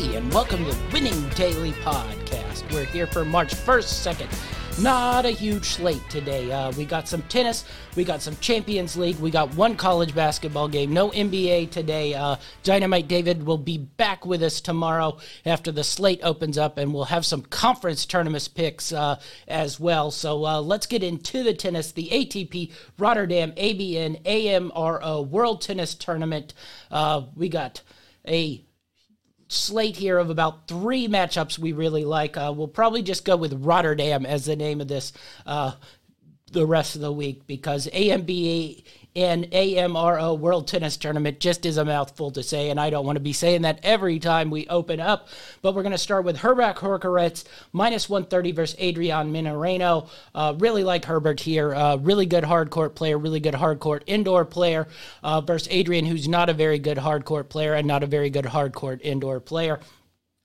And welcome to Winning Daily Podcast. We're here for March 1st, 2nd. Not a huge slate today. Uh, we got some tennis, we got some Champions League, we got one college basketball game, no NBA today. Uh, Dynamite David will be back with us tomorrow after the slate opens up, and we'll have some conference tournament picks uh, as well. So uh, let's get into the tennis. The ATP Rotterdam ABN AMRO World Tennis Tournament. Uh, we got a slate here of about three matchups we really like. Uh, we'll probably just go with Rotterdam as the name of this uh, the rest of the week because AMBA and AMRO World Tennis Tournament just is a mouthful to say, and I don't want to be saying that every time we open up. But we're going to start with Herbert Hurkacz, minus 130 versus Adrian Mannarino. Uh, really like Herbert here. Uh, really good hard court player, really good hard court indoor player uh, versus Adrian, who's not a very good hard court player and not a very good hard court indoor player.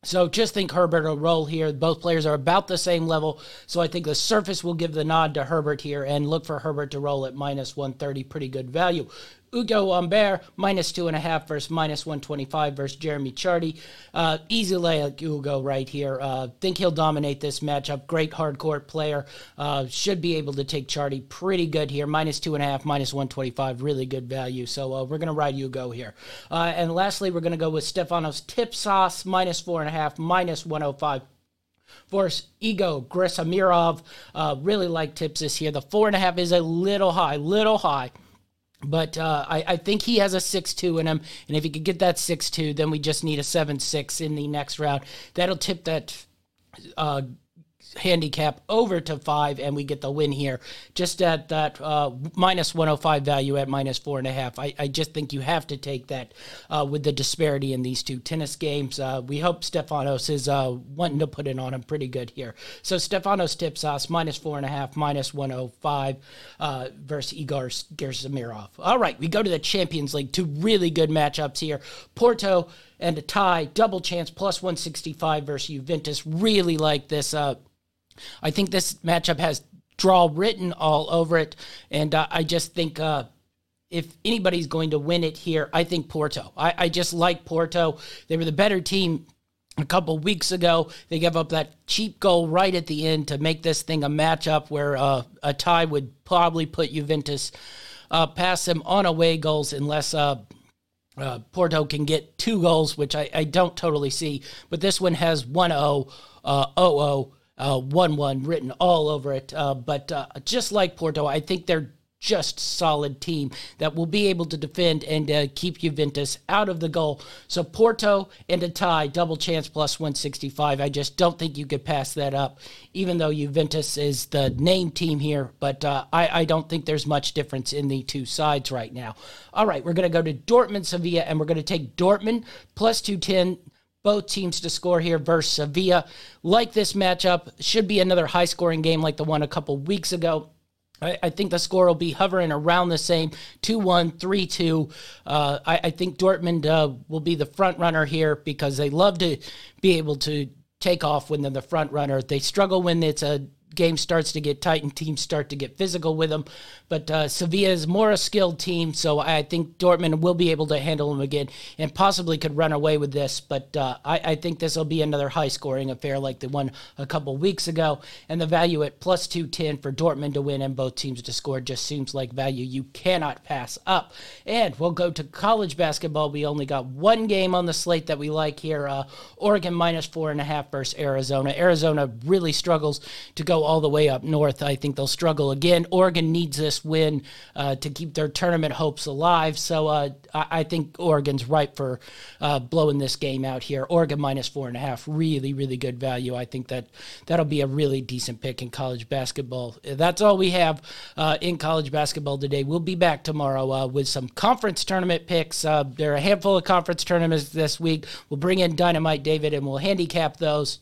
So just think Herbert will roll here. Both players are about the same level. So I think the surface will give the nod to Herbert here and look for Herbert to roll at minus 130. Pretty good value. Ugo Humbert, minus two and a half versus minus 125 versus Jeremy Chardy. Uh, easy lay Ugo right here. Uh, think he'll dominate this matchup. Great hard court player. Uh, should be able to take Chardy pretty good here. Minus two and a half, minus 125. Really good value. So uh, we're going to ride Ugo here. Uh, and lastly, we're going to go with Stefanos Tsitsipas, minus four and a half, minus 105 versus Egor Gerasimov. Uh, really like Tipsis here. The four and a half is a little high, little high. But uh, I, I, think he has a 6 2 in him. And if he could get that 6 2, then we just need a 7 6 in the next round. That'll tip that uh, handicap over to five, and we get the win here. Just at that uh, minus 105 value at minus four and a half. I, I just think you have to take that uh, with the disparity in these two tennis games. Uh, we hope Stefanos is uh, wanting to put it on him pretty good here. So Stefanos Tsitsipas minus four and a half, minus 105 uh, versus Igor Gerasimov. All right, we go to the Champions League. Two really good matchups here. Porto and a tie, double chance, plus 165 versus Juventus. Really like this. I think this matchup has draw written all over it, and uh, I just think uh, if anybody's going to win it here, I think Porto. I, I just like Porto. They were the better team a couple weeks ago. They gave up that cheap goal right at the end to make this thing a matchup where uh, a tie would probably put Juventus uh, past them on away goals unless. Uh, uh, Porto can get two goals, which I, I, don't totally see, but this one has 1 0, uh, 0 uh, 1 1 written all over it. Uh, but uh, just like Porto, I think they're just solid team that will be able to defend and uh, keep Juventus out of the goal. So Porto and a tie, double chance plus 165. I just don't think you could pass that up, even though Juventus is the name team here. But uh, I, I, don't think there's much difference in the two sides right now. All right, we're going to go to Dortmund, Sevilla, and we're going to take Dortmund plus 210 both teams to score here versus Sevilla. Like this matchup, should be another high scoring game like the one a couple weeks ago. I, think the score will be hovering around the same 2 1, 3 2. Uh, I, I, think Dortmund uh, will be the front runner here because they love to be able to take off when they're the front runner. They struggle when it's a game starts to get tight and teams start to get physical with them. But uh, Sevilla is more a skilled team, so I think Dortmund will be able to handle them again and possibly could run away with this. But uh, I, I, think this will be another high scoring affair like the one a couple weeks ago. And the value at plus 210 for Dortmund to win and both teams to score just seems like value you cannot pass up. And we'll go to college basketball. We only got one game on the slate that we like here uh, Oregon minus four and a half versus Arizona. Arizona really struggles to go all the way up north. I think they'll struggle again. Oregon needs this win uh, to keep their tournament hopes alive. So uh, I, I, think Oregon's ripe for uh, blowing this game out here. Oregon minus four and a half, really, really good value. I think that that'll be a really decent pick in college basketball. That's all we have uh, in college basketball today. We'll be back tomorrow uh, with some conference tournament picks. Uh, there are a handful of conference tournaments this week. We'll bring in Dynamite David and we'll handicap those.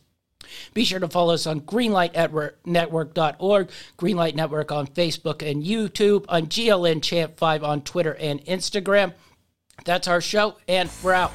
Be sure to follow us on greenlightnetwork.org, Greenlight Network on Facebook and YouTube, on GLN Champ 5 on Twitter and Instagram. That's our show, and we're out.